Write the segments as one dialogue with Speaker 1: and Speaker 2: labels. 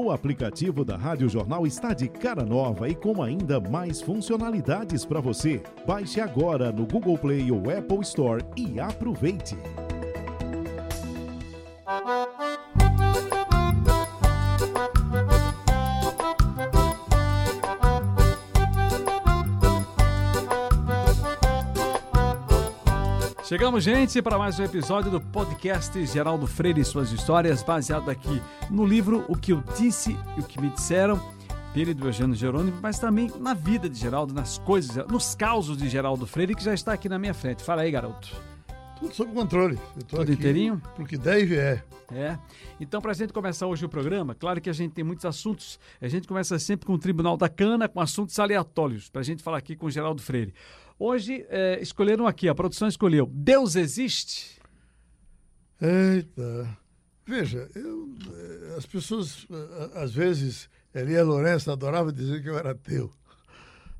Speaker 1: O aplicativo da Rádio Jornal está de cara nova e com ainda mais funcionalidades para você. Baixe agora no Google Play ou Apple Store e aproveite.
Speaker 2: Chegamos, gente, para mais um episódio do podcast Geraldo Freire e suas histórias, baseado aqui no livro O que eu disse e o que me disseram, dele do Eugênio Jerônimo, mas também na vida de Geraldo, nas coisas, nos causos de Geraldo Freire, que já está aqui na minha frente. Fala aí, garoto.
Speaker 3: Tudo sob controle.
Speaker 2: Eu tô Tudo inteirinho?
Speaker 3: Porque deve é.
Speaker 2: É. Então, para a gente começar hoje o programa, claro que a gente tem muitos assuntos. A gente começa sempre com o Tribunal da Cana, com assuntos aleatórios, para a gente falar aqui com o Geraldo Freire. Hoje é, escolheram aqui, a produção escolheu Deus existe?
Speaker 3: Eita. Veja, eu, eh, as pessoas, eh, às vezes, Elia Lourenço adorava dizer que eu era ateu.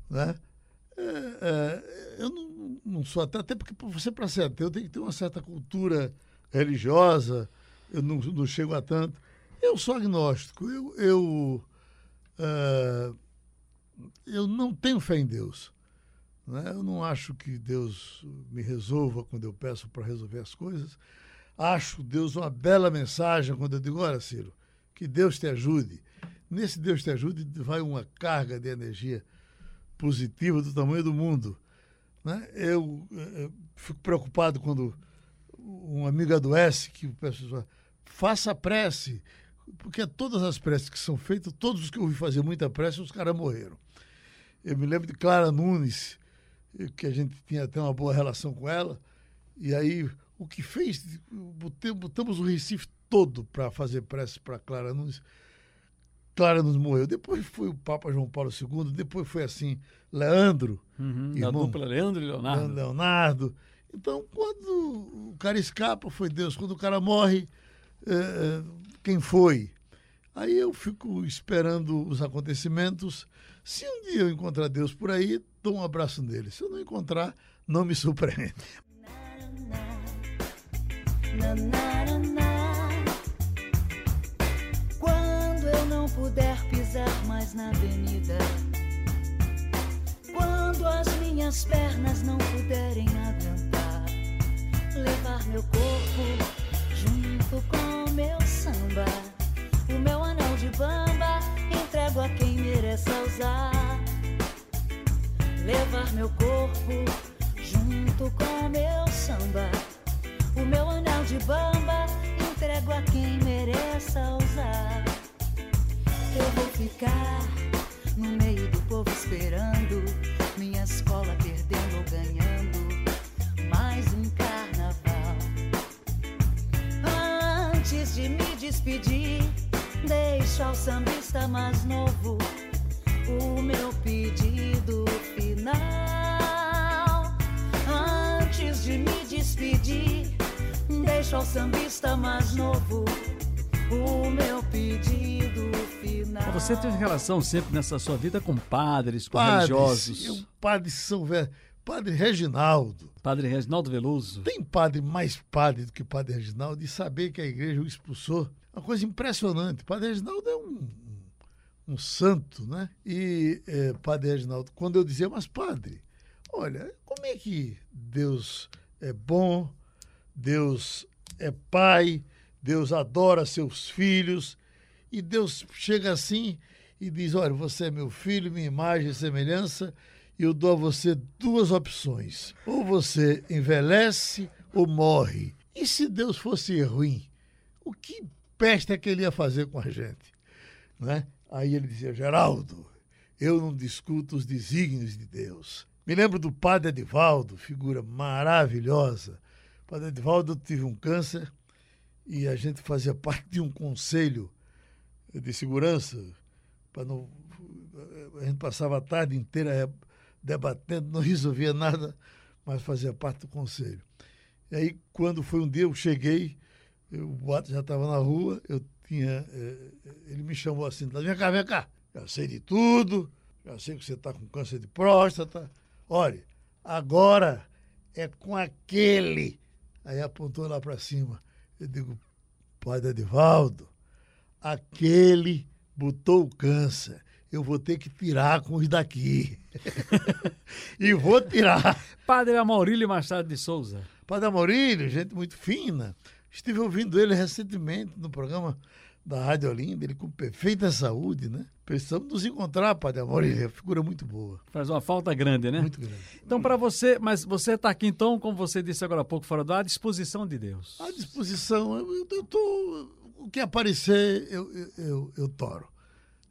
Speaker 3: Né? É, é, eu não, não sou ateu, até porque você, para ser ateu, tem que ter uma certa cultura religiosa. Eu não, não chego a tanto. Eu sou agnóstico. Eu, eu, uh, eu não tenho fé em Deus. Né? Eu não acho que Deus me resolva quando eu peço para resolver as coisas. Acho Deus uma bela mensagem quando eu digo: olha, Ciro, que Deus te ajude. Nesse Deus te ajude vai uma carga de energia positiva do tamanho do mundo. Né? Eu, eu fico preocupado quando um amigo adoece, que o pessoal faça prece, porque todas as preces que são feitas, todos os que eu ouvi fazer muita prece, os caras morreram. Eu me lembro de Clara Nunes, que a gente tinha até uma boa relação com ela. E aí, o que fez, botamos o Recife todo para fazer prece para Clara Nunes. Clara Nunes morreu. Depois foi o Papa João Paulo II, depois foi assim, Leandro.
Speaker 2: Uhum, irmão, da dupla Leandro e Leonardo.
Speaker 3: Leonardo. Então, quando o cara escapa, foi Deus. Quando o cara morre, é, quem foi? Aí eu fico esperando os acontecimentos. Se um dia eu encontrar Deus por aí, dou um abraço nele. Se eu não encontrar, não me surpreende.
Speaker 4: Quando eu não puder pisar mais na avenida, quando as minhas pernas não puderem aguentar, levar meu corpo junto com meu samba, o meu anel de bamba entrego a quem mereça usar levar meu corpo junto com meu samba. O meu anel de bamba entrego a quem mereça usar. Eu vou ficar sambista mais novo o meu pedido final. Antes de me despedir, deixo ao sambista mais novo o meu pedido final.
Speaker 2: Você teve relação sempre nessa sua vida com padres, com padres, religiosos?
Speaker 3: Eu, padre São Velho. Padre Reginaldo.
Speaker 2: Padre Reginaldo Veloso.
Speaker 3: Tem padre mais padre do que Padre Reginaldo e saber que a igreja o expulsou. Uma coisa impressionante. Padre Reginaldo é um um santo, né? E é, Padre Reginaldo, quando eu dizia, mas padre, olha, como é que Deus é bom, Deus é pai, Deus adora seus filhos, e Deus chega assim e diz: Olha, você é meu filho, minha imagem e semelhança, e eu dou a você duas opções: ou você envelhece ou morre. E se Deus fosse ruim, o que peste é que ele ia fazer com a gente? Né? Aí ele dizia: Geraldo, eu não discuto os desígnios de Deus. Me lembro do padre Edivaldo, figura maravilhosa. O padre Edivaldo teve um câncer e a gente fazia parte de um conselho de segurança. Não, a gente passava a tarde inteira debatendo, não resolvia nada, mas fazia parte do conselho. E aí, quando foi um dia, eu cheguei, eu, o boato já estava na rua, eu tinha. Eh, ele me chamou assim, vem cá, vem cá. Já sei de tudo, já sei que você está com câncer de próstata. Olha, agora é com aquele. Aí apontou lá para cima. Eu digo, pai de Edivaldo, aquele botou o câncer. Eu vou ter que tirar com os daqui. e vou tirar.
Speaker 2: Padre Amaurílio Machado de Souza.
Speaker 3: Padre Amaurílio, gente muito fina. Estive ouvindo ele recentemente no programa da Rádio Olinda, ele com perfeita saúde, né? Precisamos nos encontrar, Padre Amaurílio, é figura muito boa.
Speaker 2: Faz uma falta grande, né?
Speaker 3: Muito grande.
Speaker 2: Então, para você, mas você está aqui então, como você disse agora há pouco, fora à disposição de Deus.
Speaker 3: À disposição. Eu, eu tô, o que aparecer, eu, eu, eu, eu toro.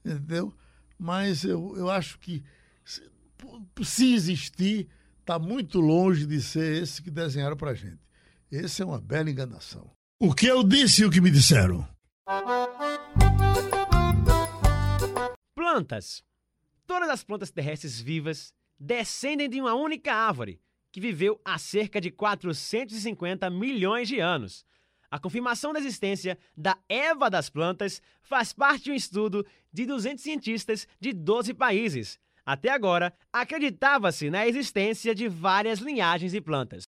Speaker 3: Entendeu? Mas eu, eu acho que se, se existir, está muito longe de ser esse que desenharam para gente. Esse é uma bela enganação. O que eu disse e o que me disseram?
Speaker 5: Plantas. Todas as plantas terrestres vivas descendem de uma única árvore que viveu há cerca de 450 milhões de anos. A confirmação da existência da Eva das plantas faz parte de um estudo de 200 cientistas de 12 países. Até agora, acreditava-se na existência de várias linhagens de plantas.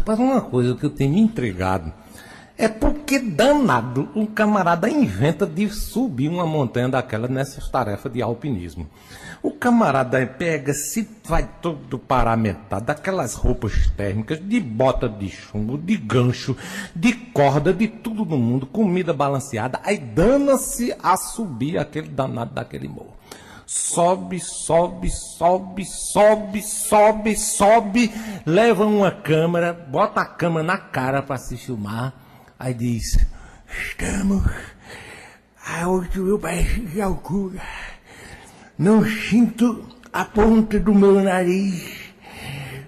Speaker 6: Rapaz, uma coisa que eu tenho me entregado é porque danado um camarada inventa de subir uma montanha daquela nessas tarefas de alpinismo. O camarada pega, se vai todo paramentado, daquelas roupas térmicas, de bota de chumbo, de gancho, de corda, de tudo no mundo, comida balanceada, aí dana-se a subir aquele danado daquele morro. Sobe, sobe, sobe, sobe, sobe, sobe, leva uma câmera, bota a câmera na cara para se filmar, aí diz: Estamos a 8 mil pés de altura. Não sinto a ponta do meu nariz.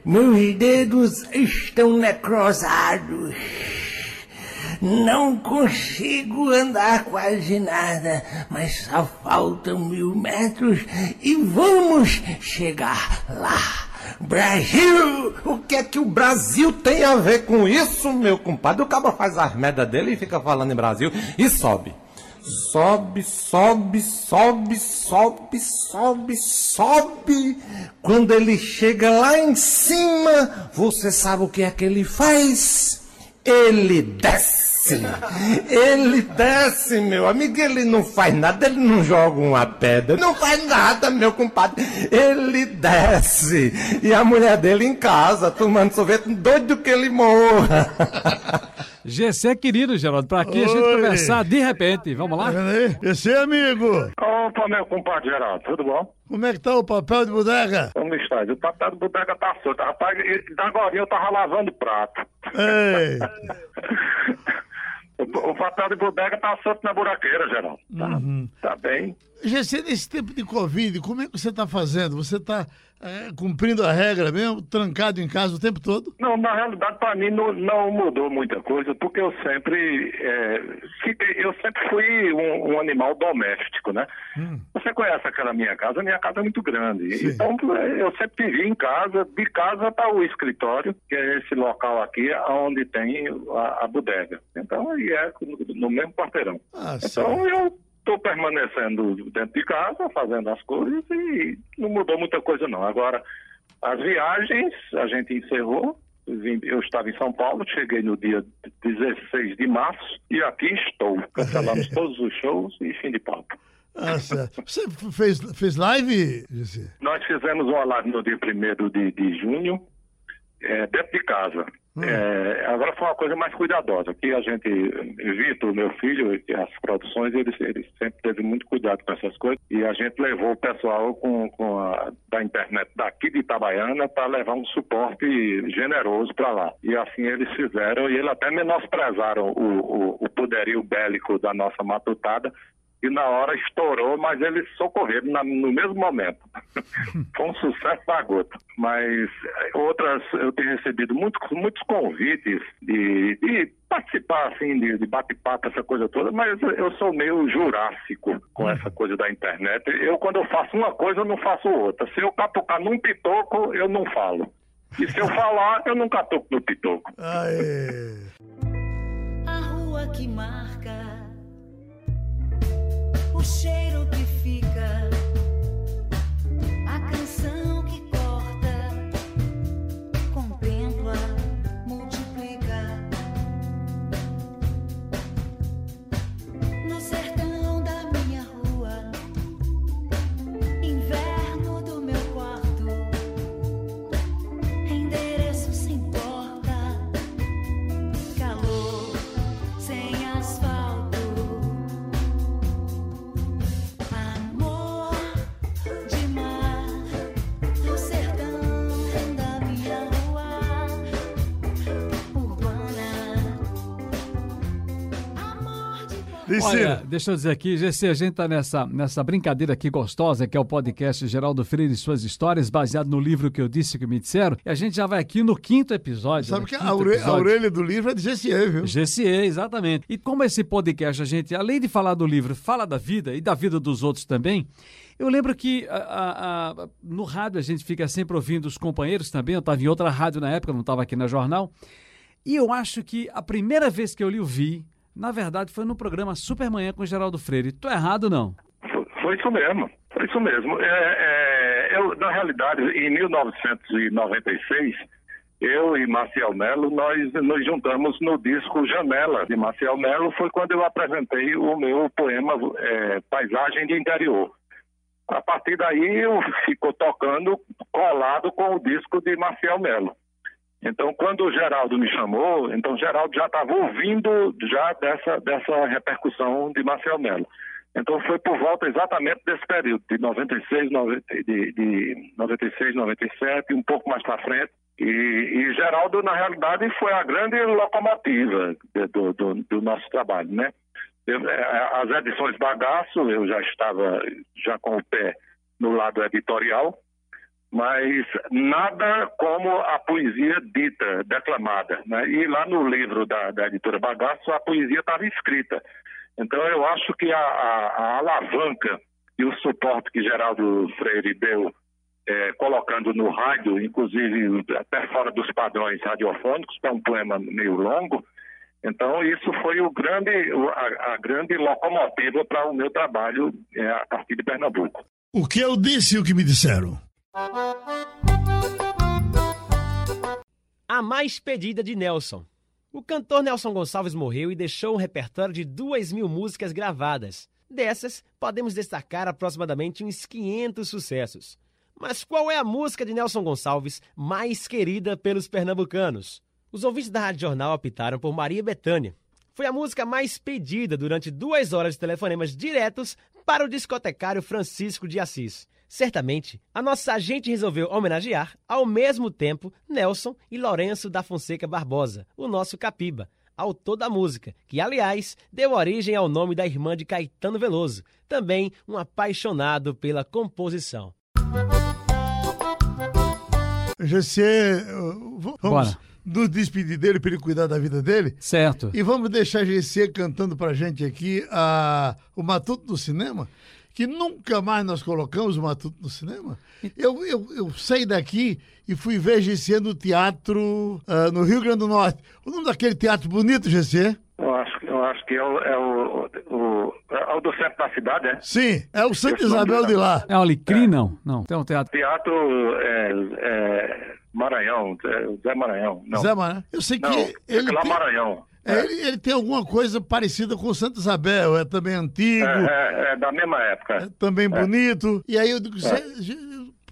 Speaker 6: Meus dedos estão necrosados. Não consigo andar quase nada, mas só faltam mil metros e vamos chegar lá. Brasil! O que é que o Brasil tem a ver com isso, meu compadre? O cabra faz as merda dele e fica falando em Brasil e sobe. Sobe, sobe, sobe, sobe, sobe, sobe. Quando ele chega lá em cima, você sabe o que é que ele faz? Ele desce. Ele desce, meu amigo. Ele não faz nada, ele não joga uma pedra, não faz nada, meu compadre. Ele desce. E a mulher dele em casa, tomando sorvete, doido que ele morra.
Speaker 2: GC querido, Geraldo, para aqui a gente
Speaker 3: Oi.
Speaker 2: conversar de repente. Vamos lá?
Speaker 3: Tá é amigo.
Speaker 7: Opa, meu compadre Geraldo, tudo bom?
Speaker 3: Como é que tá o papel de bodega?
Speaker 7: Como está? O papel do bodega tá solto. Rapaz, da agora eu tava lavando prato.
Speaker 3: Ei,
Speaker 7: O, papel de bodega tá solto na buraqueira, Geraldo. Tá, tá bem.
Speaker 3: GC, nesse tempo de Covid, como é que você está fazendo? Você está cumprindo a regra mesmo, trancado em casa o tempo todo?
Speaker 7: Não, na realidade, para mim não, não mudou muita coisa, porque eu sempre é, fiquei- eu sempre fui um, um animal doméstico, né? Você conhece aquela minha casa? Minha casa é muito grande.
Speaker 3: Sim.
Speaker 7: Então, eu sempre vivi em casa, de casa para o escritório, que é esse local aqui, onde tem a, a bodega. Então, aí é no, mesmo quarteirão.
Speaker 3: Ah,
Speaker 7: Então, eu estou permanecendo dentro de casa, fazendo as coisas e não mudou muita coisa, não. Agora, as viagens a gente encerrou. Eu estava em São Paulo, cheguei no dia 16 de março e aqui estou. Cancelamos todos os shows e fim de papo.
Speaker 3: Ah, certo. Você fez, fez live?
Speaker 7: Nós fizemos uma live no dia 1 de, de junho, é, dentro de casa. É, agora foi uma coisa mais cuidadosa, que a gente, Vitor, meu filho, as produções, ele, ele sempre teve muito cuidado com essas coisas, e a gente levou o pessoal com, com a, da internet daqui de Itabaiana para levar um suporte generoso para lá. E assim eles fizeram, e eles até menosprezaram o, o, o poderio bélico da nossa matutada, e na hora estourou, mas eles socorreram na- no mesmo momento. Foi um sucesso da gota. Mas eh, outras, eu tenho recebido muitos, muitos convites de, de participar, assim, de, de bate-papo, essa coisa toda, mas eu sou meio jurássico com essa coisa da internet. Eu, quando eu faço uma coisa, eu não faço outra. Se eu catucar num pitoco, eu não falo. E se eu falar, eu não catuco no pitoco.
Speaker 3: Aê.
Speaker 4: A rua que marca, o cheiro que
Speaker 2: Olha, deixa eu dizer aqui, GC, a gente tá nessa, nessa brincadeira aqui gostosa, que é o podcast Geraldo Freire e suas histórias, baseado no livro que eu disse que me disseram. E a gente já vai aqui no quinto episódio.
Speaker 3: Sabe
Speaker 2: né?
Speaker 3: que a, orelha, a orelha do livro é de GCE, viu?
Speaker 2: GCE, exatamente. E como esse podcast, a gente, além de falar do livro, fala da vida e da vida dos outros também, eu lembro que a- a- a- no rádio a gente fica sempre ouvindo os companheiros também. Eu estava em outra rádio na época, não estava aqui na jornal. E eu acho que a primeira vez que eu lhe ouvi, na verdade, foi no programa Supermanhã com Geraldo Freire. Tô errado, não?
Speaker 7: Foi, foi isso mesmo, foi isso mesmo. É, é, eu, na realidade, em 1996, eu e Marcial Melo, nós nos juntamos no disco Janela de Marcial Melo, foi quando eu apresentei o meu poema é, Paisagem de Interior. A partir daí, eu ficou tocando colado com o disco de Marcial Melo. Então, quando o Geraldo me chamou, então o Geraldo já estava ouvindo já dessa, dessa repercussão de Marcel Melo. Então, foi por volta exatamente desse período, de 96, 90, de, de 96, 97, um pouco mais para frente. E, e Geraldo, na realidade, foi a grande locomotiva de- do, do, do nosso trabalho, né? Eu, eh, As edições Bagaço, eu já estava já com o pé no lado editorial, mas nada como a poesia dita, declamada. Né? E lá no livro da, da editora Bagaço, a poesia estava escrita. Então, eu acho que a, a- a alavanca e o suporte que Geraldo Freire deu, eh, colocando no rádio, inclusive até fora dos padrões radiofônicos, que é um poema meio longo, então isso foi o grande, a, a grande locomotiva para o meu trabalho eh, a partir de Pernambuco.
Speaker 3: O que eu disse e o que me disseram.
Speaker 5: A mais pedida de Nelson. O cantor Nelson Gonçalves morreu e deixou um repertório de duas mil músicas gravadas. Dessas, podemos destacar aproximadamente uns 500 sucessos. Mas qual é a música de Nelson Gonçalves mais querida pelos pernambucanos? Os ouvintes da Rádio Jornal optaram por Maria Bethânia. Foi a música mais pedida durante duas horas de telefonemas diretos para o discotecário Francisco de Assis. Certamente, a nossa agente resolveu homenagear, ao mesmo tempo, Nelson e Lourenço da Fonseca Barbosa, o nosso Capiba, autor da música, que, aliás, deu origem ao nome da irmã de Caetano Veloso, também um apaixonado pela composição.
Speaker 3: GC, v- vamos
Speaker 2: Bora.
Speaker 3: nos despedir dele para ele cuidar da vida dele.
Speaker 2: Certo.
Speaker 3: E vamos deixar GC cantando pra gente aqui a, o Matuto do Cinema, que nunca mais nós colocamos o Matuto no cinema. Eu, eu, eu saí daqui e fui ver GC no teatro ah, no Rio Grande do Norte. O nome daquele teatro bonito, GC?
Speaker 7: Eu acho, eu acho que é o, é o, o, é o do centro da cidade, é?
Speaker 3: Sim, é o Santa Isabel
Speaker 7: de
Speaker 3: lá.
Speaker 2: É o Alecrim, não? Não, tem um teatro.
Speaker 7: Teatro é, é, Maranhão, é, Zé Maranhão. Não,
Speaker 3: Zé Maranhão. Eu sei que
Speaker 7: não
Speaker 3: ele,
Speaker 7: é lá
Speaker 3: tem,
Speaker 7: Maranhão.
Speaker 3: É, ele, ele tem alguma coisa parecida com o Santa Isabel, é também antigo.
Speaker 7: É, é, é da mesma época.
Speaker 3: É também bonito. E aí eu digo, "Cê- Gê-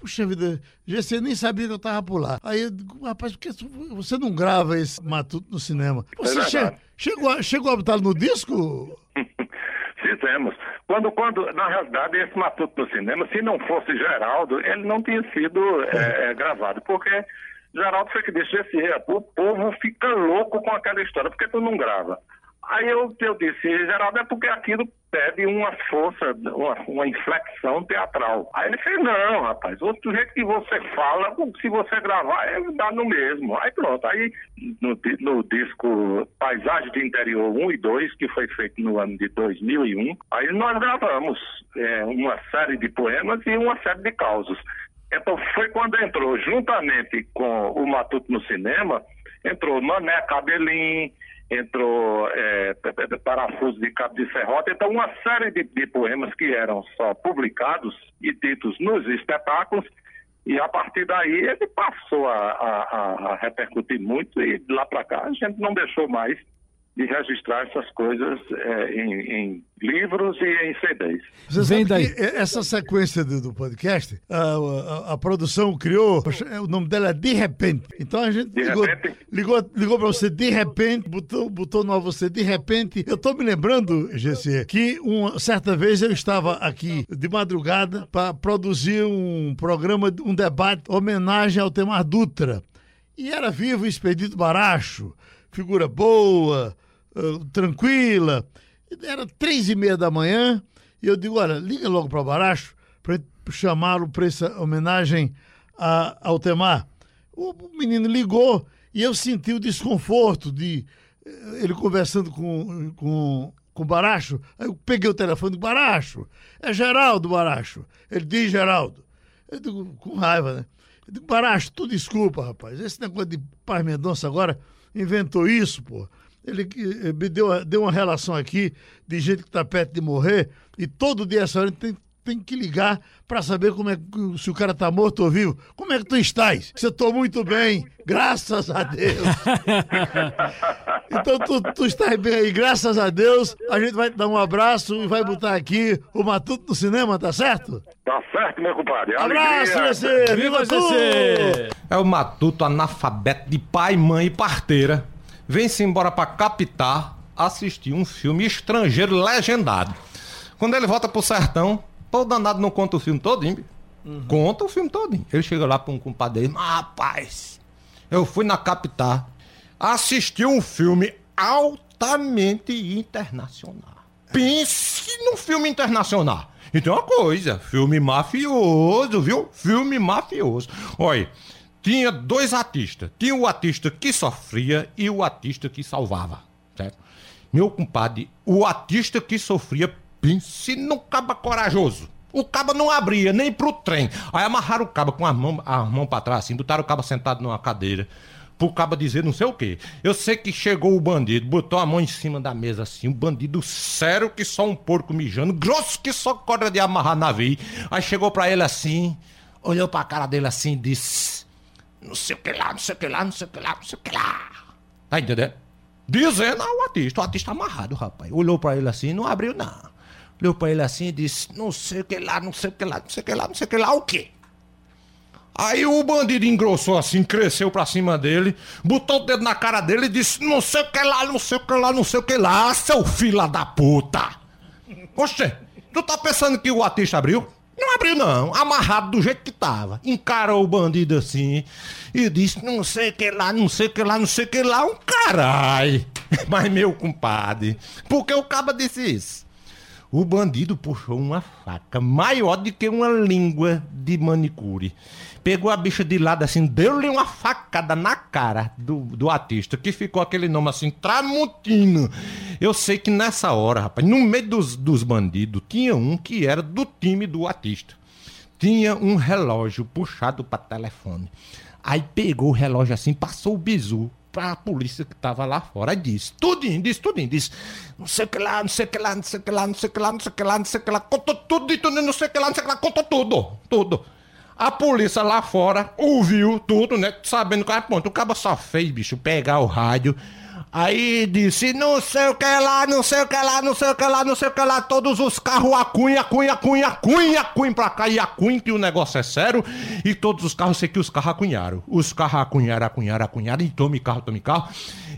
Speaker 3: puxa vida, você nem sabia que eu tava por lá. Aí eu digo, rapaz, por que você não grava esse matuto no cinema? Você
Speaker 7: É
Speaker 3: che- chegou, a, chegou a botar no disco?
Speaker 7: Fizemos. Quando, quando, na realidade, esse Matuto no cinema, se não fosse Geraldo, ele não tinha sido é, é, gravado, porque Geraldo foi que disse assim, é, o povo fica louco com aquela história, porque tu não grava? Aí eu, eu disse, Geraldo, é porque aquilo pede uma força, uma, uma inflexão teatral. Aí ele fez, não, rapaz, o jeito que você fala, se você gravar, é, dá no mesmo. Aí pronto, aí no, no disco Paisagem de Interior 1 e 2, que foi feito no ano de 2001, aí nós gravamos é, uma série de poemas e uma série de causos. Então foi quando entrou, juntamente com o Matuto no cinema, entrou Mané Cabelim, entrou é, Parafuso de Cabo de Serrota, então uma série de, de poemas que eram só publicados e ditos nos espetáculos, e a partir daí ele passou a- a- a repercutir muito, e de lá para cá a gente não deixou mais de registrar essas coisas é, em, em livros e em CDs.
Speaker 3: Você
Speaker 2: Vem daí.
Speaker 3: que essa sequência do, do podcast, a, a- a produção criou, o nome dela é De Repente. Então a gente
Speaker 7: De
Speaker 3: ligou,
Speaker 7: repente?
Speaker 3: ligou, ligou pra você de repente, botou, botou no ar você de repente. Eu tô me lembrando, GC, que uma certa vez eu estava aqui de madrugada para produzir um programa, um debate, homenagem ao Temar Dutra. E era vivo o Expedito Baracho, figura boa, ah, tranquila. Era três e meia da manhã e eu digo, olha, liga logo para Baracho para chamá-lo para essa homenagem a Altemar. O menino ligou e eu senti o desconforto de eh, ele conversando com, com, com o Baracho. Aí eu peguei o telefone do Baracho. É Geraldo Baracho. Ele diz Geraldo. Eu digo, com raiva, né? Eu digo, Baracho, tu desculpa, rapaz. Esse negócio de Paz Mendonça agora inventou isso, pô. Ele eh, me deu, deu uma relação aqui de gente que está perto de morrer e todo dia essa hora tem tem que ligar para saber como é se o cara tá morto ou vivo. Como é que tu estás? Você tô muito bem, graças a Deus. então tu, tu estás bem aí, graças a Deus. A gente vai te dar um abraço e vai botar aqui o Matuto no cinema, tá certo?
Speaker 7: Tá certo, meu compadre.
Speaker 3: Abraço, você! Viva
Speaker 2: você!
Speaker 6: É o Matuto analfabeto de pai, mãe e parteira. Vem-se embora pra capitar assistir um filme estrangeiro legendado. Quando ele volta pro sertão, Pô, o danado não conta o filme todinho. Uhum. Conta o filme todinho. Ele chega lá pra um compadre dele. Ah, rapaz, eu fui na capital assistir um filme altamente internacional. Pense num filme internacional. E tem uma coisa, filme mafioso, viu? Filme mafioso. Olha, tinha dois artistas. Tinha o artista que sofria e o artista que salvava, certo? Meu compadre, o artista que sofria Pense no caba corajoso. O caba não abria nem pro trem. Aí amarraram o caba com a mão, a mão pra trás, assim, botaram o caba sentado numa cadeira. Pro caba dizer não sei o quê. Eu sei que chegou o bandido, botou a mão em cima da mesa assim, um bandido sério que só um porco mijando, grosso que só corda de amarrar navio. Aí chegou pra ele assim, olhou pra cara dele assim e disse: Não sei o que lá, não sei o que lá, não sei o que lá, não sei o que lá. Tá entendendo? Dizendo ao artista, o artista amarrado, rapaz. Olhou pra ele assim, não abriu não olhou pra ele assim e disse: Não sei o que lá, não sei o que lá, não sei o que lá, não sei o que lá, o quê? Aí o bandido engrossou assim, cresceu pra cima dele, botou o dedo na cara dele e disse: Não sei o que lá, não sei o que lá, não sei o que lá, seu filho da puta! Oxe, tu tá pensando que o artista abriu? Não abriu, não. Amarrado do jeito que tava. Encarou o bandido assim e disse: Não sei o que lá, não sei o que lá, não sei o que lá, um caralho. Mas, meu compadre, por que o caba disse isso? O bandido puxou uma faca maior do que uma língua de manicure. Pegou a bicha de lado assim, deu-lhe uma facada na cara do, do artista, que ficou aquele nome assim, Tramutino. Eu sei que nessa hora, rapaz, no meio dos, dos bandidos, tinha um que era do time do artista. Tinha um relógio puxado para telefone. Aí pegou o relógio assim, passou o bizu pra polícia que tava lá fora. Disse, tudinho, disse tudinho, disse, não sei o que lá, não sei o que lá, não sei o que lá, não sei o que lá, não sei o que lá, não sei o que lá, contou tudo tudo, não sei o que lá, não sei o que lá, contou tudo, tudo. A polícia lá fora ouviu tudo, né? Sabendo que era ponto. O cara só fez, bicho, pegar o rádio Aí disse, não sei o que lá, não sei o que lá, não sei o que lá, não sei o que lá, todos os carros a cunha, cunha, cunha, cunha, cunha pra cá e a cunha que o negócio é sério. E todos os carros, sei que os carros acunharam. Os carros acunharam, acunharam, acunharam, e tome carro, tome carro.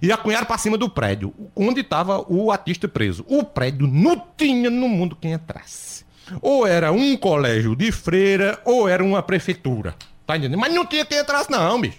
Speaker 6: E acunharam pra cima do prédio, onde tava o artista preso. O prédio não tinha no mundo quem entrasse. Ou era um colégio de freira, ou era uma prefeitura. Tá entendendo? Mas não tinha quem entrasse não, bicho.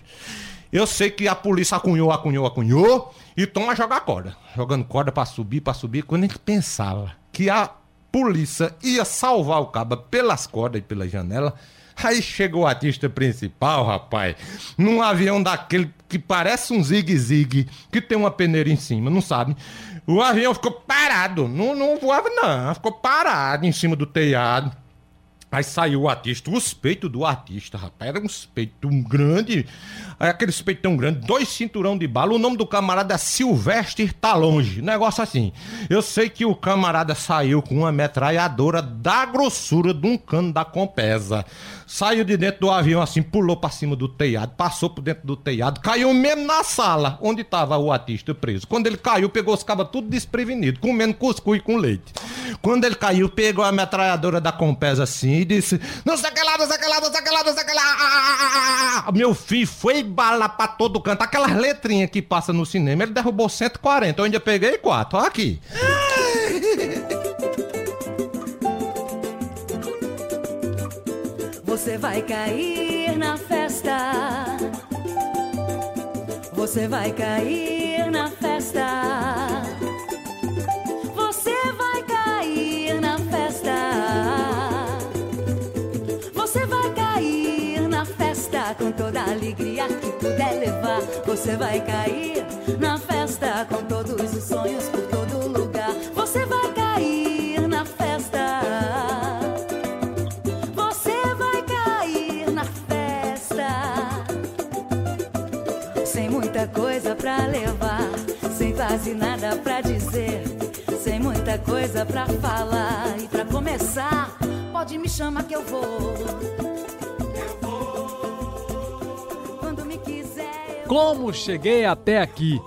Speaker 6: Eu sei que a polícia acunhou, acunhou, acunhou e toma jogar corda. Jogando corda para subir, para subir. Quando a gente pensava que a polícia ia salvar o caba pelas cordas e pela janela, aí chegou o artista principal, rapaz, num avião daquele que parece um zigue-zigue, que tem uma peneira em cima, não sabe? O avião ficou parado, não, não voava não, ficou parado em cima do telhado. Aí saiu o artista, os peitos do artista, rapaz, era um peito grande, aquele peito tão grande, dois cinturão de bala, o nome do camarada é Silvestre Talonge, negócio assim. Eu sei que o camarada saiu com uma metralhadora da grossura de um cano da Compesa. Saiu de dentro do avião assim, pulou para cima do telhado, passou por dentro do telhado, caiu mesmo na sala onde estava o artista preso. Quando ele caiu, pegou os cabas tudo desprevenido, comendo cuscuz com leite. Quando ele caiu, pegou a metralhadora da Compesa assim e disse: Não sei que lá, não sei que lá, não sei que lá, não sei que lá. Meu filho foi bala pra todo canto. Aquelas letrinhas que passa no cinema, ele derrubou 140. Eu ainda peguei quatro. Olha aqui.
Speaker 4: Você vai cair na festa. Você vai cair na festa. Você vai cair na festa. Você vai cair na festa com toda a alegria que puder levar. Você vai cair na festa. Nada pra dizer, sem muita coisa pra falar e pra começar, pode me chamar que eu vou. Quando me quiser, eu
Speaker 2: Como cheguei até aqui?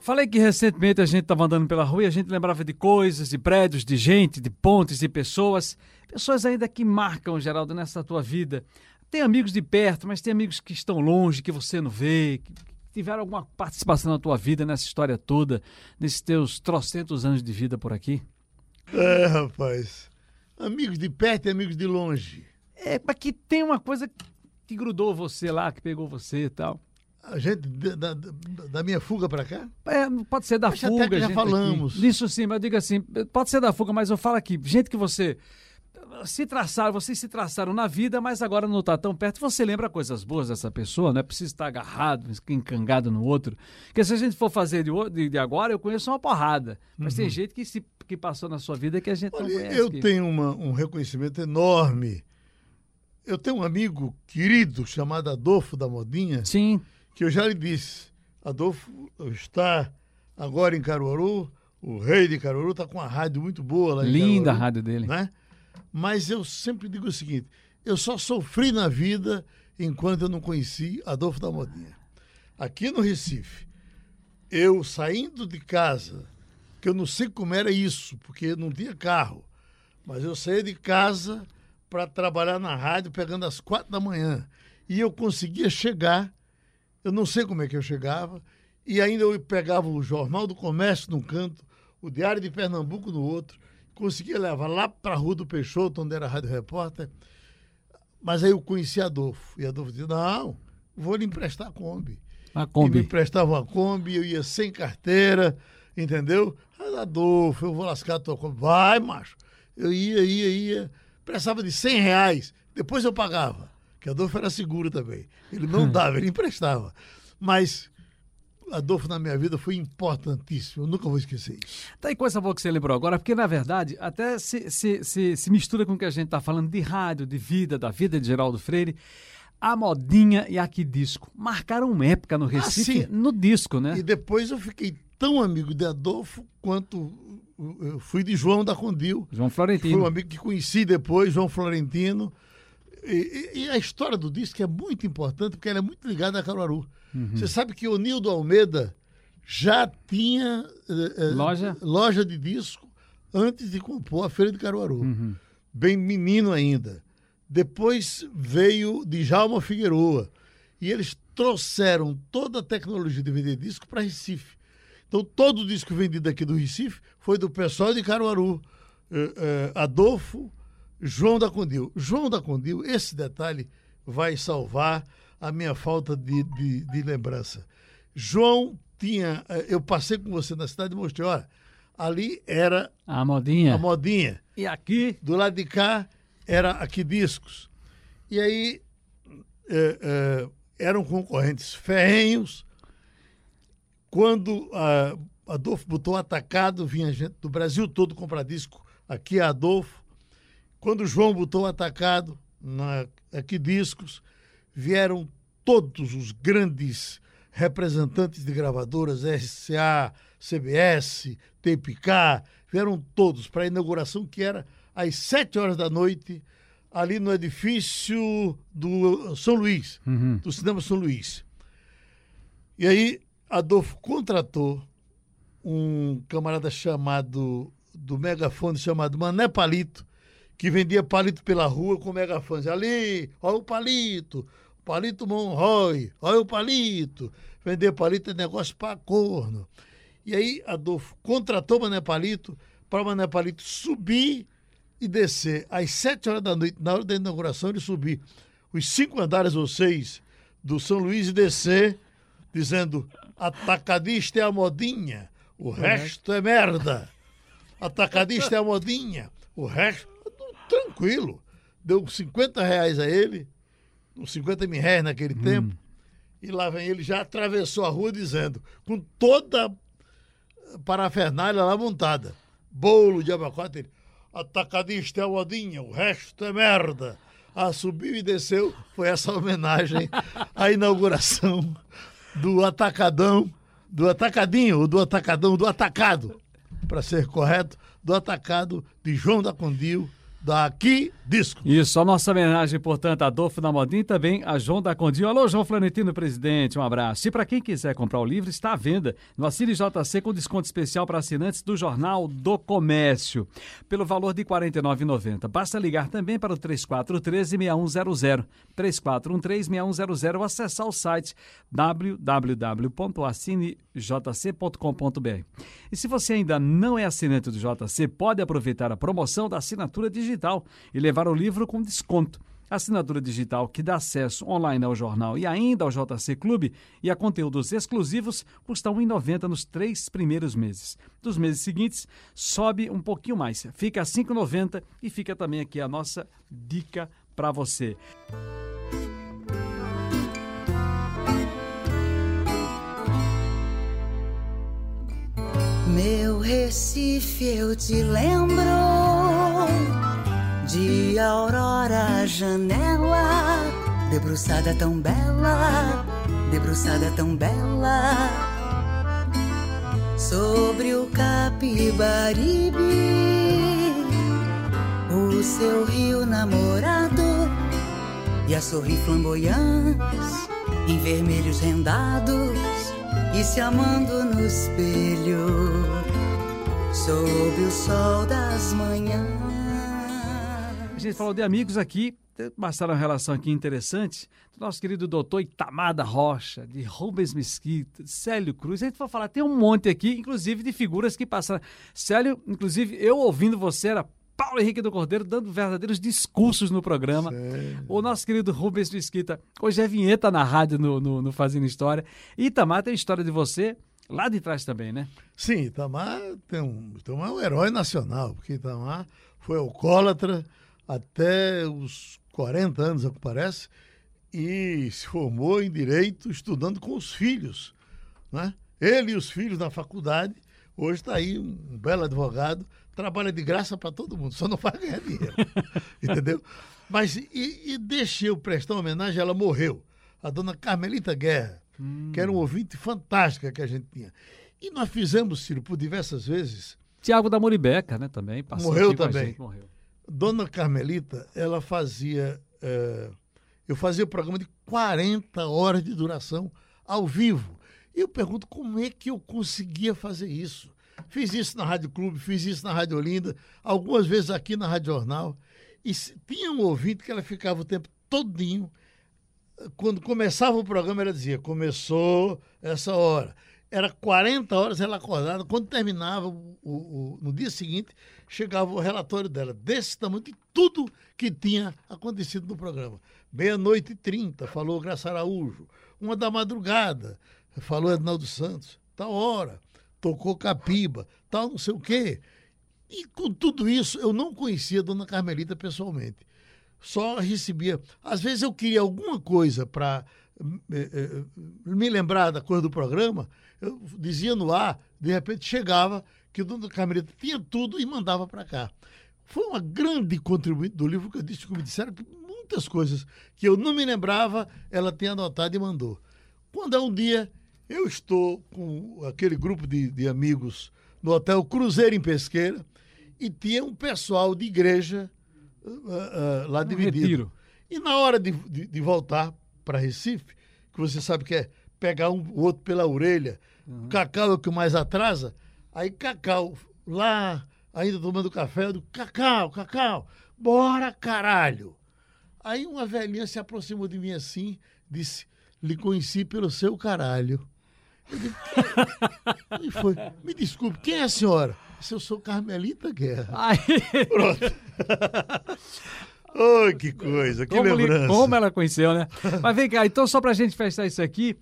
Speaker 2: Falei que recentemente a gente estava andando pela rua e a gente lembrava de coisas, de prédios, de gente, de pontes, de pessoas. Pessoas ainda que marcam, Geraldo, nessa tua vida. Tem amigos de perto, mas tem amigos que estão longe, que você não vê, que tiveram alguma participação na tua vida, nessa história toda, nesses teus trocentos anos de vida por aqui?
Speaker 3: É, rapaz. Amigos de perto e amigos de longe.
Speaker 2: É, mas que tem uma coisa que grudou você lá, que pegou você e tal.
Speaker 3: A gente, da, da- da minha fuga pra cá?
Speaker 2: É, pode ser da
Speaker 3: até
Speaker 2: fuga,
Speaker 3: que já falamos.
Speaker 2: aqui. Isso sim, mas eu digo assim, pode ser da fuga, mas eu falo aqui, gente que você se traçaram, vocês se traçaram na vida, mas agora não está tão perto. Você lembra coisas boas dessa pessoa, não é preciso estar agarrado, encangado no outro. Porque se a gente for fazer de, de- agora, eu conheço uma porrada. Mas tem gente que, se, que passou na sua vida que a gente não
Speaker 3: Uhum. Olha,
Speaker 2: conhece.
Speaker 3: eu
Speaker 2: que-
Speaker 3: tenho uma- um reconhecimento enorme. Eu tenho um amigo querido chamado Adolfo da Modinha,
Speaker 2: Sim,
Speaker 3: que eu já lhe disse. Adolfo está agora em Caruaru, o rei de Caruaru está com uma rádio muito boa lá em
Speaker 2: linda a
Speaker 3: Caruaru,
Speaker 2: rádio dele.
Speaker 3: Né? Mas eu sempre digo o seguinte: eu só sofri na vida enquanto eu não conheci Adolfo da Modinha. Aqui no Recife, eu saindo de casa, que eu não sei como era isso, porque não tinha carro, mas eu saía de casa para trabalhar na rádio pegando às quatro da manhã. E eu conseguia chegar, eu não sei como é que eu chegava, e ainda eu pegava o Jornal do Comércio num canto, o Diário de Pernambuco no outro, conseguia levar lá para a Rua do Peixoto, onde era Rádio Repórter. Mas aí eu conheci Adolfo, e Adolfo disse: Não, vou lhe emprestar a Kombi.
Speaker 2: A
Speaker 3: E me
Speaker 2: Kombi.
Speaker 3: emprestava uma Kombi, eu ia sem carteira, entendeu? Mas, Adolfo, eu vou lascar a tua Kombi. Vai, macho. Eu ia, ia, ia. Prestava de 100 reais, depois eu pagava. Que Adolfo era seguro também. Ele não dava, ele emprestava. Mas Adolfo na minha vida foi importantíssimo, eu nunca vou esquecer isso.
Speaker 2: Tá aí coisa boa que você lembrou agora, porque na verdade até se, se, se, se mistura com o que a gente tá falando de rádio, de vida, da vida de Geraldo Freire. A modinha e aqui disco marcaram uma época no Recife,
Speaker 3: sim.
Speaker 2: no disco, né?
Speaker 3: E depois eu fiquei tão amigo de Adolfo quanto uh, eu fui de João da Condil.
Speaker 2: João
Speaker 3: Foi um
Speaker 2: Florentino.
Speaker 3: amigo que conheci depois, João Florentino. E, e- a história do disco é muito importante porque ela é muito ligada a Caruaru.
Speaker 2: Uhum.
Speaker 3: Você sabe que o Nildo Almeida já tinha eh, eh,
Speaker 2: Loja?
Speaker 3: loja de disco antes de compor a Feira de Caruaru.
Speaker 2: Uhum.
Speaker 3: Bem menino ainda. Depois veio Djalma Figueroa. E eles trouxeram toda a tecnologia de vender disco para Recife. Então, todo o disco vendido aqui do Recife foi do pessoal de Caruaru. Eh, eh, Adolfo, João da Condil. João da Condil, esse detalhe vai salvar a minha falta de, de, de lembrança. João tinha. eh, Eu passei com você na cidade e mostrei, olha, ali era
Speaker 2: A modinha.
Speaker 3: a modinha.
Speaker 2: E aqui,
Speaker 3: Do lado de cá era aqui discos. E aí é, é, eram concorrentes ferrenhos. Quando a Adolfo botou atacado, vinha gente do Brasil todo comprar disco. Aqui é Adolfo. Quando o João botou atacado, na, aqui discos, vieram todos os grandes representantes de gravadoras, RCA, CBS, TPK, vieram todos para a inauguração que era às sete horas da noite, ali no edifício do São Luís, do Cinema São Luís. E aí, Adolfo contratou um camarada chamado, do megafone, chamado Mané Palito, que vendia palito pela rua com megafones. Ali, olha o palito, palito Monroy, olha o palito. Vender palito é negócio para corno. E aí, Adolfo contratou Mané Palito para Mané Palito subir e descer às sete horas da noite, na hora da inauguração, ele subir os cinco andares ou seis do São Luís e descer, dizendo: atacadista é a modinha, o resto é merda. Atacadista é a modinha, o resto. Tranquilo. Deu 50 reais a ele uns 50 mil reais naquele tempo. E lá vem ele, já atravessou a rua dizendo, com toda a parafernália lá montada. Bolo de abacate. Ele, atacadista é modinha, o resto é merda. Ah, subiu e desceu. Foi essa homenagem à inauguração do atacadão, do atacadinho, ou do atacadão, do atacado, para ser correto, do atacado de João da Condil, daqui disco.
Speaker 2: Isso, a nossa homenagem, portanto, a Adolfo da Modinha e também a João da Condinho. Alô, João Florentino, presidente, um abraço. E para quem quiser comprar o livro, está à venda no Assine JC com desconto especial para assinantes do Jornal do Comércio, pelo valor de R$ 49,90. Basta ligar também para o 3413-6100, 3413-6100 ou acessar o site www.assinejc.com.br. E se você ainda não é assinante do JC, pode aproveitar a promoção da assinatura digital e levar o livro com desconto. A assinatura digital que dá acesso online ao jornal e ainda ao JC Clube e a conteúdos exclusivos custa R$ 1,90 nos três primeiros meses. Dos meses seguintes, sobe um pouquinho mais, fica R$ 5,90 e fica também aqui a nossa dica para você.
Speaker 4: Meu Recife, eu te lembro de aurora à janela, debruçada tão bela, debruçada tão bela, sobre o Capibaribe, o seu rio namorado e a sorrir flamboyantes em vermelhos rendados e se amando no espelho sob o sol das manhãs.
Speaker 2: Gente falou de amigos aqui, passaram uma relação aqui interessante do nosso querido doutor Itamada Rocha, de Rubens Mesquita, de Célio Cruz. A gente vai falar, tem um monte aqui, inclusive de figuras que passaram. Célio, inclusive, eu ouvindo você era Paulo Henrique do Cordeiro dando verdadeiros discursos no programa. O nosso querido Rubens Mesquita, hoje é vinheta na rádio no, no, no Fazendo História. E Itamar tem história de você lá de trás também, né?
Speaker 3: Sim, Itamar tem um, Itamar é um herói nacional, porque Itamar foi alcoólatra até os 40 anos, ao que parece, e se formou em Direito estudando com os filhos. Né? Ele e os filhos na faculdade. Hoje está aí um, belo advogado, trabalha de graça para todo mundo, só não vai ganhar dinheiro. entendeu? Mas, e, e deixa eu prestar homenagem, ela morreu. A dona Carmelita Guerra, que era um ouvinte fantástica que a gente tinha. E nós fizemos, Ciro, por diversas vezes.
Speaker 2: Tiago da Moribeca, né, também. Passou
Speaker 3: Morreu também.
Speaker 2: gente, morreu.
Speaker 3: Dona Carmelita, ela fazia. eh, eu fazia programa de 40 horas de duração ao vivo. E eu pergunto como é que eu conseguia fazer isso. Fiz isso na Rádio Clube, fiz isso na Rádio Olinda, algumas vezes aqui na Rádio Jornal. E tinha um ouvinte que ela ficava o tempo todinho. Quando começava o programa, ela dizia: começou essa hora. Era 40 horas ela acordada. Quando terminava, o, o- no dia seguinte, chegava o relatório dela, desse tamanho, de tudo que tinha acontecido no programa. Meia-noite e trinta, falou Graça Araújo. Uma da madrugada, falou Ednaldo Santos. Tal hora, tocou Capiba, tal não sei o quê. E com tudo isso, eu não conhecia a dona Carmelita pessoalmente. Só recebia. Às vezes eu queria alguma coisa para me lembrar da coisa do programa, eu dizia no ar, de repente chegava que a dona Carmelita tinha tudo e mandava para cá. Foi uma grande contribuinte do livro que eu disse que me disseram que muitas coisas que eu não me lembrava, ela tinha anotado e mandou. Quando é um dia, eu estou com aquele grupo de, de amigos no Hotel Cruzeiro em Pesqueira e tinha um pessoal de igreja ah, ah, lá
Speaker 2: Um
Speaker 3: dividido.
Speaker 2: retiro.
Speaker 3: E na hora de, de, de voltar para Recife, que você sabe que é pegar um, o outro pela orelha, Cacau é o que mais atrasa, aí Cacau, lá, ainda tomando café, eu digo, Cacau, Cacau, bora caralho. Aí uma velhinha se aproximou de mim assim, disse, lhe conheci pelo seu caralho. Eu digo, "Quem- e foi, me desculpe, quem é a senhora? Disse, Eu sou Carmelita Guerra.
Speaker 2: Ai,
Speaker 3: Pronto. Oi, que coisa, que
Speaker 2: como,
Speaker 3: lembrança.
Speaker 2: como ela conheceu, né? Mas vem cá, então só pra gente fechar isso aqui,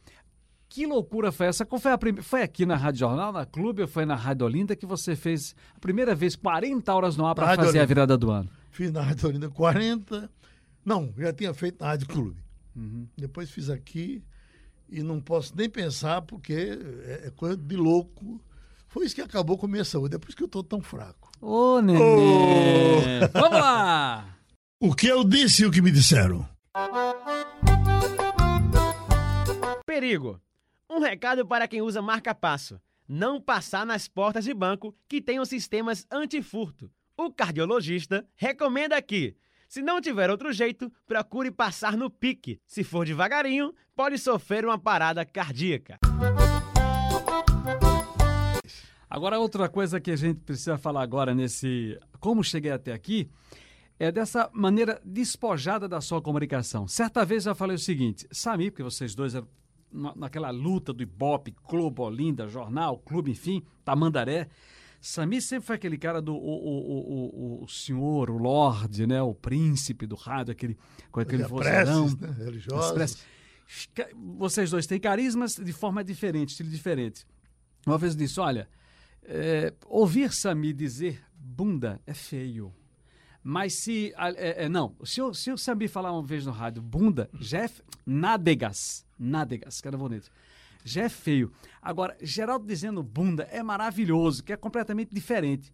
Speaker 2: que loucura foi essa? Qual foi a primeira? Foi aqui na Rádio Jornal, na Clube, ou foi na Rádio Olinda que você fez a primeira vez 40 horas no ar para fazer a
Speaker 3: Olinda.
Speaker 2: virada do ano?
Speaker 3: Fiz na Rádio Olinda 40. Não, já tinha feito na Rádio Clube.
Speaker 2: Uhum.
Speaker 3: Depois fiz aqui e não posso nem pensar porque é, é coisa de louco. Foi isso que acabou com a minha saúde. É por isso que eu estou tão fraco.
Speaker 2: Ô, neném! Vamos lá!
Speaker 3: O que eu disse e o que me disseram?
Speaker 5: Perigo. Um recado para quem usa marca-passo. Não passar nas portas de banco que tenham sistemas antifurto. O cardiologista recomenda que, se não tiver outro jeito, procure passar no pique. Se for devagarinho, pode sofrer uma parada cardíaca.
Speaker 2: Agora, outra coisa que a gente precisa falar agora nesse Como Cheguei Até Aqui é dessa maneira despojada da sua comunicação. Certa vez eu falei o seguinte, Samir, porque vocês dois naquela luta do Ibope, Clube Olinda, Jornal, Clube, enfim, Tamandaré. Samir sempre foi aquele cara do o, o, o, o, senhor, o lorde, né? O príncipe do rádio, aquele, com aquele
Speaker 3: preces, né?
Speaker 2: Vocês dois têm carismas de forma diferente, estilo diferente. Uma vez eu disse, olha, é, ouvir Samir dizer bunda é feio. Mas se. é, é, não, se o, se o Samir falar uma vez no rádio bunda, já é. Nádegas. Nádegas, era bonito. Já é feio. Agora, Geraldo dizendo bunda é maravilhoso, que é completamente diferente.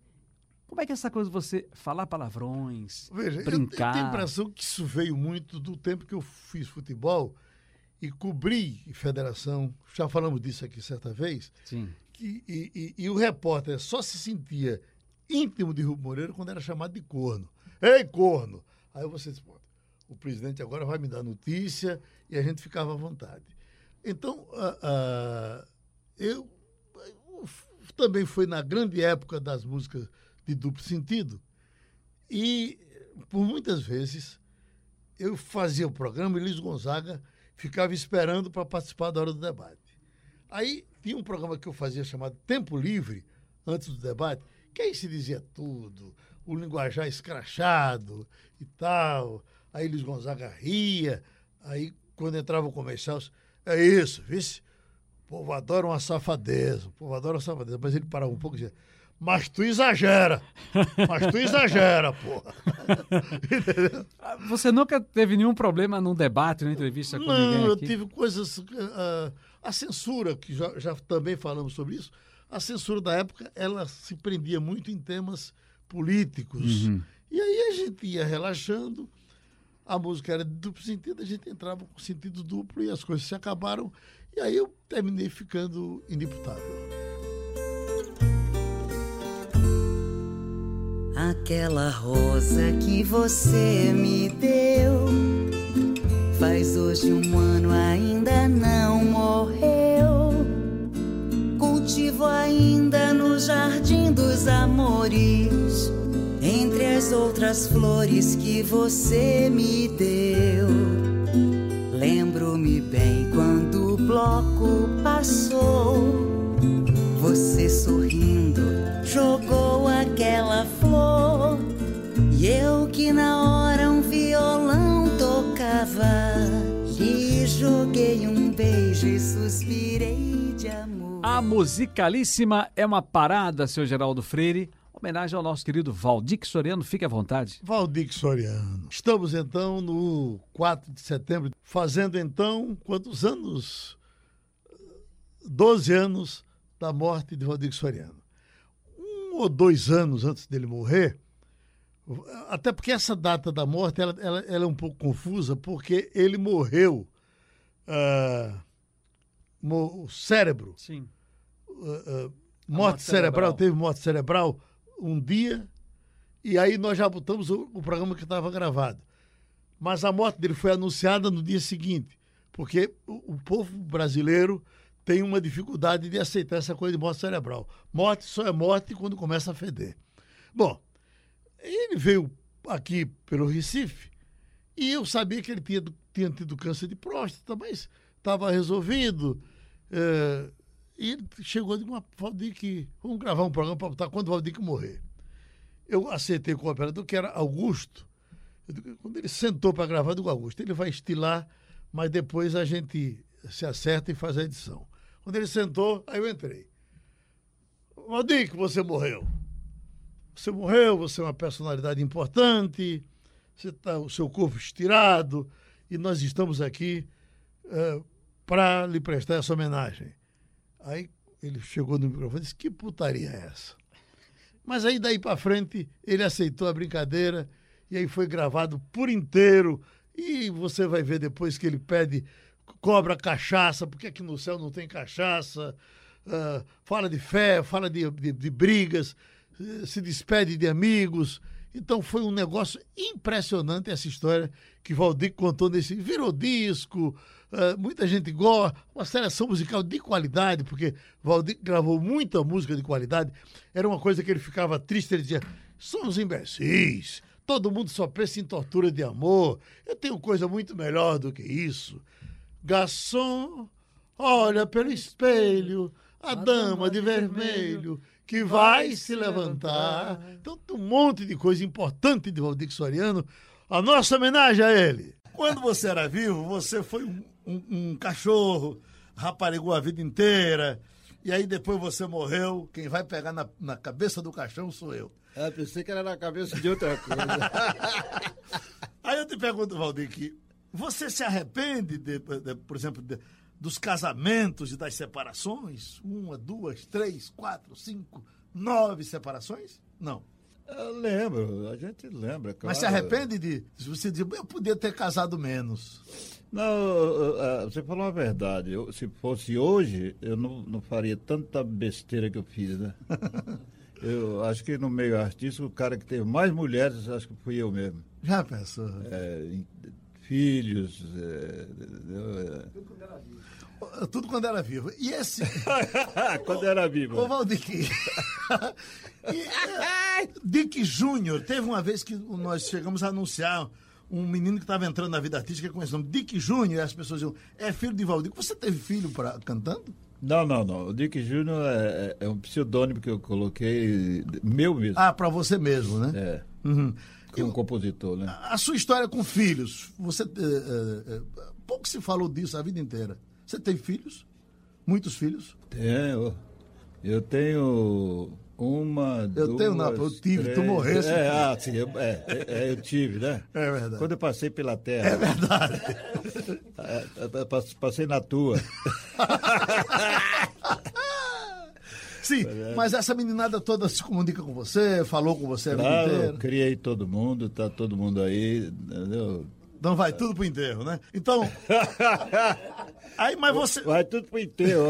Speaker 2: Como é que é essa coisa de você falar palavrões,
Speaker 3: Veja, eu-
Speaker 2: brincar?
Speaker 3: Eu, tenho a impressão que isso veio muito do tempo que eu fiz futebol e cobri federação. Já falamos disso aqui certa vez.
Speaker 2: Sim.
Speaker 3: que- e, e- e o repórter só se sentia íntimo de Rubem Moreira quando era chamado de corno. Ei, corno! Aí você pô, o presidente agora vai me dar notícia e a gente ficava à vontade. Então, ah, ah, eu, eu também foi na grande época das músicas de duplo sentido e por muitas vezes eu fazia o programa e Luiz Gonzaga ficava esperando para participar da hora do debate. Aí tinha um programa que eu fazia chamado Tempo Livre, antes do debate, que aí se dizia tudo, o linguajar escrachado e tal. Aí Luiz Gonzaga ria, aí quando entrava o comercial, é isso, vice? O povo adora uma safadeza, o povo adora uma safadeza. Mas ele parava um pouco e dizia, mas tu exagera, mas tu exagera, porra.
Speaker 2: Você nunca teve nenhum problema num debate, numa entrevista com ninguém
Speaker 3: Não, eu tive coisas. ah, a censura, que já, já também falamos sobre isso, a censura da época, ela se prendia muito em temas políticos.
Speaker 2: Uhum.
Speaker 3: E aí a gente ia relaxando, a música era de duplo sentido, a gente entrava com sentido duplo e as coisas se acabaram. E aí eu terminei ficando inimputável.
Speaker 4: Aquela rosa que você me deu faz hoje um ano ainda não morreu. Cultivo ainda jardim dos amores, entre as outras flores que você me deu. Lembro-me bem quando o bloco passou. Você sorrindo jogou aquela flor e eu que na hora um violão tocava joguei um beijo e suspirei de amor.
Speaker 2: A musicalíssima é uma parada, seu Geraldo Freire. Homenagem ao nosso querido Valdir Soriano, fique à vontade.
Speaker 3: Valdir Soriano. Estamos então no 4 de setembro, fazendo então quantos anos? 12 anos da morte de Valdir Soriano. Um ou dois anos antes dele morrer, até porque essa data da morte ela, ela- ela é um pouco confusa, porque ele morreu. Mo- o cérebro
Speaker 2: Sim.
Speaker 3: uh, uh, morte,
Speaker 2: morte
Speaker 3: cerebral.
Speaker 2: cerebral.
Speaker 3: teve morte cerebral um dia, e aí nós já botamos o, o programa que estava gravado. Mas a morte dele foi anunciada no dia seguinte, porque o, o povo brasileiro tem uma dificuldade de aceitar essa coisa de morte cerebral. Morte só é morte quando começa a feder. Bom, ele veio aqui pelo Recife e eu sabia que ele tinha, tinha tido câncer de próstata, mas estava resolvido. eh, e ele chegou de uma Valdir que vamos gravar um programa para botar quando o Valdir que morrer. Eu aceitei com o operador, que era Augusto. Quando ele sentou para gravar, eu digo, Augusto, ele vai estilar, mas depois a gente se acerta e faz a edição. Quando ele sentou, aí eu entrei. Valdir, que você morreu. Você morreu, você é uma personalidade importante, você tá, o seu corpo estirado, e nós estamos aqui uh, para lhe prestar essa homenagem. Aí ele chegou no microfone e disse: Que putaria é essa? Mas aí daí para frente ele aceitou a brincadeira e aí foi gravado por inteiro. E você vai ver depois que ele pede, cobra cachaça, porque aqui no céu não tem cachaça. Uh, fala de fé, fala de, de, de brigas, se despede de amigos. Então foi um negócio impressionante essa história que Valdir contou nesse. Virou disco, uh, muita gente gosta, uma seleção musical de qualidade, porque Valdir gravou muita música de qualidade. Era uma coisa que ele ficava triste, ele dizia: são os imbecis, todo mundo só pensa em tortura de amor. Eu tenho coisa muito melhor do que isso. Garçom, olha pelo espelho, a, a dama de vermelho que vai se levantar. Então tem um monte de coisa importante de Valdir Soriano. A nossa homenagem a ele. Quando você era vivo, você foi um, um, um cachorro, raparigou a vida inteira, e aí depois você morreu, quem vai pegar na, na cabeça do caixão sou eu.
Speaker 8: Eu pensei que era na cabeça de outra coisa.
Speaker 3: aí eu te pergunto, Valdir, que você se arrepende, de, de, por exemplo, de, dos casamentos e das separações? Uma, duas, três, quatro, cinco, nove separações? Não.
Speaker 8: Eu lembro, a gente lembra.
Speaker 3: Claro. Mas se arrepende de. Se você diz, eu podia ter casado menos.
Speaker 8: Não, você falou a verdade. Eu, se fosse hoje, eu não, não faria tanta besteira que eu fiz, né? eu acho que no meio artístico, o cara que teve mais mulheres, acho que fui eu mesmo.
Speaker 3: Já pensou?
Speaker 8: É, filhos. É, é,
Speaker 3: tudo quando era vivo. E esse.
Speaker 8: quando era vivo.
Speaker 3: Ô, Valdir. e, é, Dick Júnior, teve uma vez que nós chegamos a anunciar um menino que estava entrando na vida artística com esse nome, Dick Júnior, e as pessoas diziam, é filho de Valdir. Você teve filho pra, cantando?
Speaker 8: Não, não, não. O Dick Júnior é, é, um pseudônimo que eu coloquei, meu mesmo.
Speaker 3: Ah, para você mesmo, né?
Speaker 8: É. Uhum. Que um compositor, né?
Speaker 3: A, sua história com filhos, você. É, é, pouco se falou disso a vida inteira. Você tem filhos? Muitos filhos?
Speaker 8: Tenho. Eu tenho uma,
Speaker 3: Eu
Speaker 8: duas,
Speaker 3: tenho, não, eu tive,
Speaker 8: três,
Speaker 3: tu morresse.
Speaker 8: É, ah, sim, eu, é, é, eu tive, né?
Speaker 3: É verdade.
Speaker 8: Quando eu passei pela terra.
Speaker 3: É verdade.
Speaker 8: É, passei na tua.
Speaker 3: Sim, é. mas essa meninada toda se comunica com você, falou com você
Speaker 8: claro,
Speaker 3: a inteira?
Speaker 8: criei todo mundo, tá todo mundo aí, entendeu?
Speaker 3: Então vai tudo pro enterro, né? Então. aí, mas você.
Speaker 8: Vai tudo pro enterro.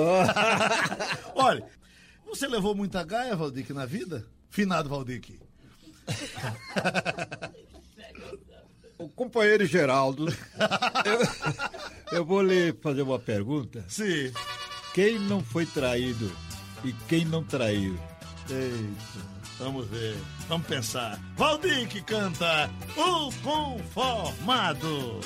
Speaker 3: Olha, você levou muita gaia, Valdique, na vida? Finado Valdique.
Speaker 8: O companheiro Geraldo, eu, eu vou lhe fazer uma pergunta.
Speaker 3: Sim.
Speaker 8: Quem não foi traído e quem não traiu?
Speaker 3: Eita. Vamos ver, vamos pensar. Valdir que canta O Conformado.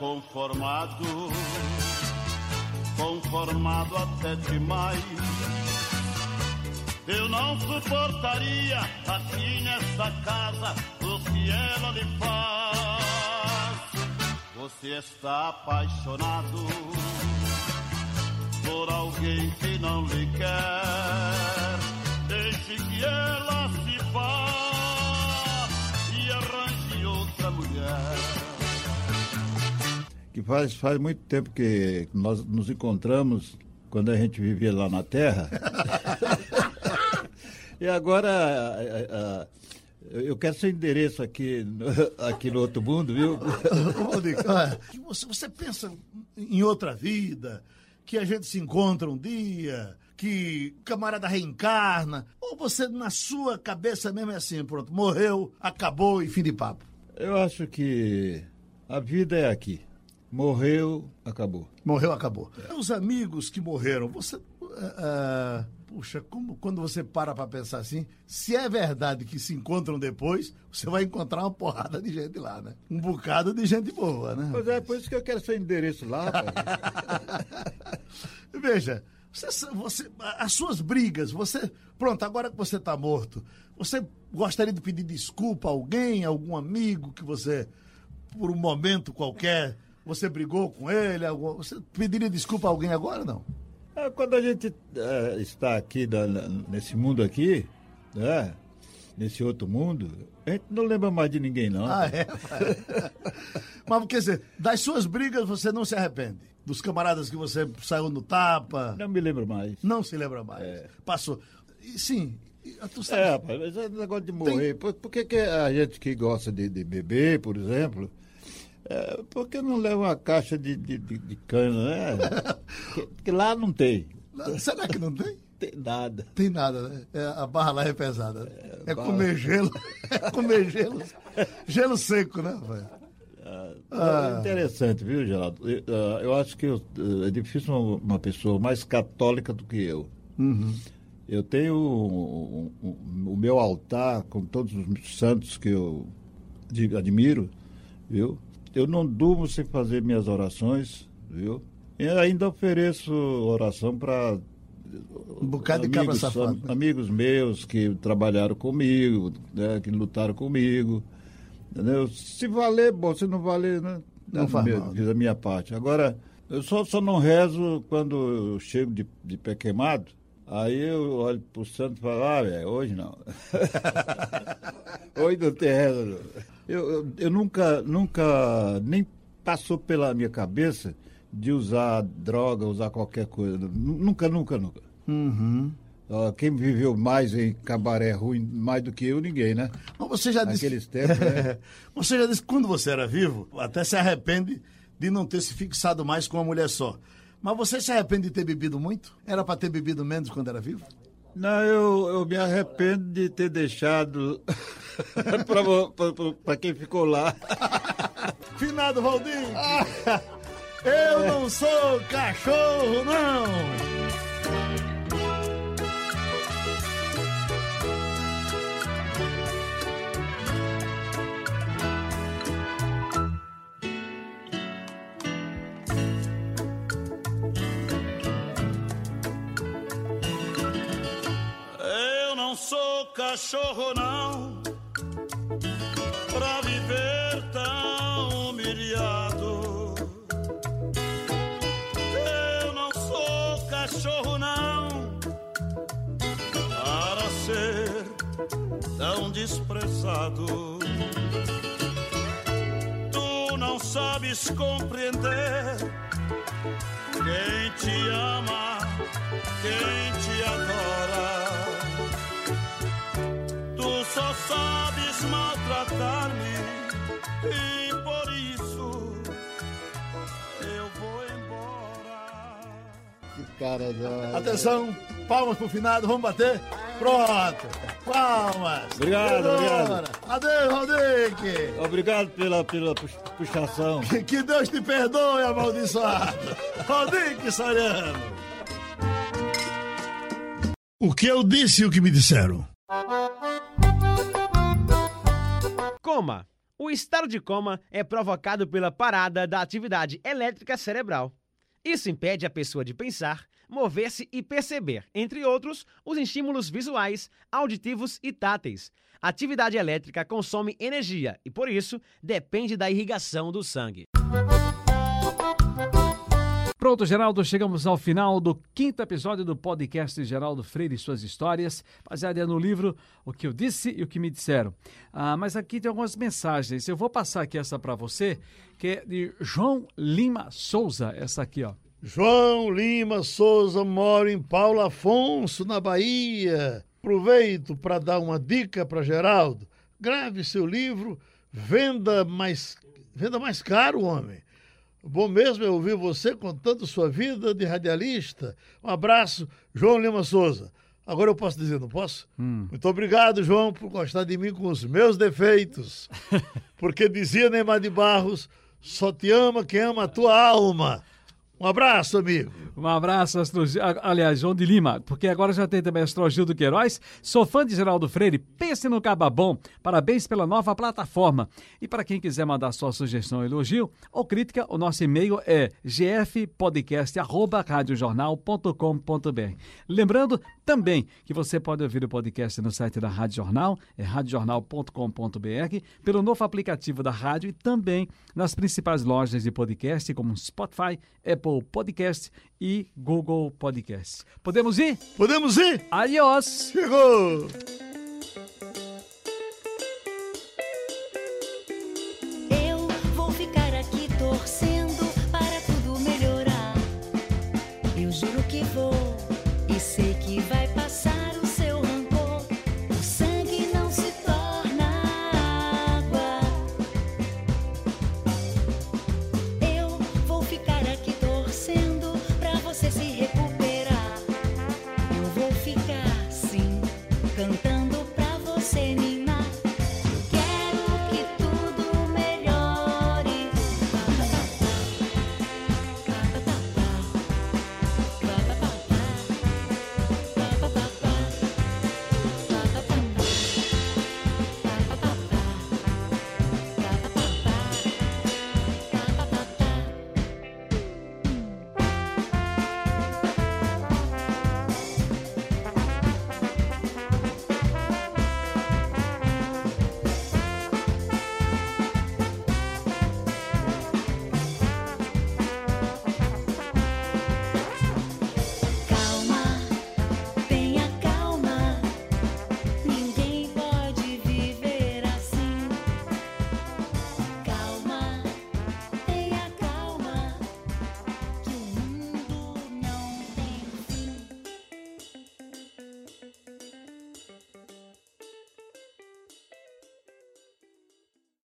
Speaker 9: Conformado conformado até demais. Eu não suportaria aqui nessa casa o que ela lhe faz. Você está apaixonado por alguém que não lhe quer. Deixe que ela se vá e arranje outra mulher
Speaker 8: que faz, faz muito tempo que nós nos encontramos quando a gente vivia lá na Terra. e agora a, a, eu quero seu endereço aqui, aqui no outro mundo, viu?
Speaker 3: você, você pensa em outra vida, que a gente se encontra um dia, que camarada reencarna, ou você na sua cabeça mesmo é assim, pronto, morreu, acabou e fim de papo?
Speaker 8: Eu acho que a vida é aqui. Morreu, acabou.
Speaker 3: Morreu, acabou. É. Os amigos que morreram, você. Uh, puxa, como, quando você para para pensar assim, se é verdade que se encontram depois, você vai encontrar uma porrada de gente lá, né? Um bocado de gente boa, né?
Speaker 8: Pois é, por isso que eu quero seu endereço lá,
Speaker 3: Veja, Você, você, as suas brigas, você. Pronto, agora que você está morto, você gostaria de pedir desculpa a alguém, a algum amigo que você, por um momento qualquer, você brigou com ele? Você pediria desculpa a alguém agora não?
Speaker 8: É, quando a gente é, está aqui nesse mundo aqui, né? Nesse outro mundo, a gente não lembra mais de ninguém, não.
Speaker 3: Ah, é? Mas quer dizer, das suas brigas você não se arrepende? Dos camaradas que você saiu no tapa?
Speaker 8: Não me lembro mais.
Speaker 3: Não se lembra mais. Passou. E, sim,
Speaker 8: É, rapaz, mas é negócio de morrer. Por, por que, que a gente que gosta de, de beber, por exemplo, é, por que não leva uma caixa de, de, de, de cana, né? Porque, porque lá não tem.
Speaker 3: será que não tem?
Speaker 8: Tem nada.
Speaker 3: Tem nada, né? É, a barra lá é pesada. né? É, comer gelo. É comer gelo. Gelo seco, né, rapaz?
Speaker 8: É interessante, viu, Geraldo? Eu, ah, eu acho que eu- é difícil uma, uma pessoa mais católica do que eu. Eu tenho um- um- um- o meu altar com todos os santos que eu admiro, viu? Eu não durmo sem fazer minhas orações, viu? E ainda ofereço oração para
Speaker 3: Um bocado de cabra safado. né?
Speaker 8: amigos meus que trabalharam comigo, né, que lutaram comigo. Entendeu? Se valer, bom, se não valer, né?
Speaker 3: Não
Speaker 8: eu
Speaker 3: faz
Speaker 8: me-
Speaker 3: mal.
Speaker 8: Fiz a minha parte. Agora, eu só, só não rezo quando eu chego de, de pé queimado. Aí eu olho pro santo e falo, ah, velho, hoje não. hoje não tem reza, não. Eu, eu, eu nunca, nunca, nem passou pela minha cabeça de usar droga, usar qualquer coisa. Nunca, nunca, nunca.
Speaker 3: Uhum.
Speaker 8: Ó, quem viveu mais em cabaré ruim, mais do que eu, ninguém, né?
Speaker 3: Mas você já disse.
Speaker 8: Naqueles tempos, né?
Speaker 3: você já disse que quando você era vivo, até se arrepende de não ter se fixado mais com uma mulher só. Mas você se arrepende de ter bebido muito? Era para ter bebido menos quando era vivo?
Speaker 8: Não, eu, eu me arrependo de ter deixado para quem ficou lá.
Speaker 3: Finado Valdir! eu não sou cachorro, não!
Speaker 9: Cachorro, não, pra viver tão humilhado. Eu não sou cachorro, não, para ser tão desprezado. Tu não sabes compreender quem te ama, quem te adora. Sabes maltratar-me e por isso eu vou embora.
Speaker 8: Que cara da...
Speaker 3: Atenção, palmas pro finado, vamos bater? Pronto, palmas!
Speaker 8: Obrigado,
Speaker 3: Agora. Adeus, Valdir!
Speaker 8: Obrigado pela, pela pux- puxação.
Speaker 3: Que- Que Deus te perdoe, amaldiçoado! Valdir Soriano! O que eu disse e o que me disseram?
Speaker 5: Coma. O estado de coma é provocado pela parada da atividade elétrica cerebral. Isso impede a pessoa de pensar, mover-se e perceber, entre outros, os estímulos visuais, auditivos e táteis. A atividade elétrica consome energia e, por isso, depende da irrigação do sangue.
Speaker 2: Pronto, Geraldo, chegamos ao final do quinto episódio do podcast Geraldo Freire e suas histórias, baseado no livro O que eu disse e o que me disseram. Ah, mas aqui tem algumas mensagens. Eu vou passar aqui essa para você, que é de João Lima Souza, essa aqui, ó.
Speaker 3: João Lima Souza mora em Paulo Afonso, na Bahia. Aproveito para dar uma dica para Geraldo. Grave seu livro, venda mais, venda mais caro, homem. Bom mesmo é ouvir você contando sua vida de radialista. Um abraço, João Lima Souza. Agora eu posso dizer, não posso? Muito obrigado, João, por gostar de mim com os meus defeitos. Porque dizia Neymar de Barros, só te ama quem ama a tua alma. Um abraço, amigo.
Speaker 2: Um abraço, Astro... aliás, João de Lima, porque agora já tem também Astrogildo Queiroz. Sou fã de Geraldo Freire, pense no Caba Bom. Parabéns pela nova plataforma. E para quem quiser mandar sua sugestão, elogio ou crítica, o nosso e-mail é gfpodcast.radiojornal.com.br. Lembrando também que você pode ouvir o podcast no site da Rádio Jornal, é radiojornal.com.br, pelo novo aplicativo da rádio e também nas principais lojas de podcast como Spotify, Apple Podcast e Google Podcast. Podemos ir?
Speaker 3: Podemos ir?
Speaker 2: Adiós!
Speaker 3: Chegou!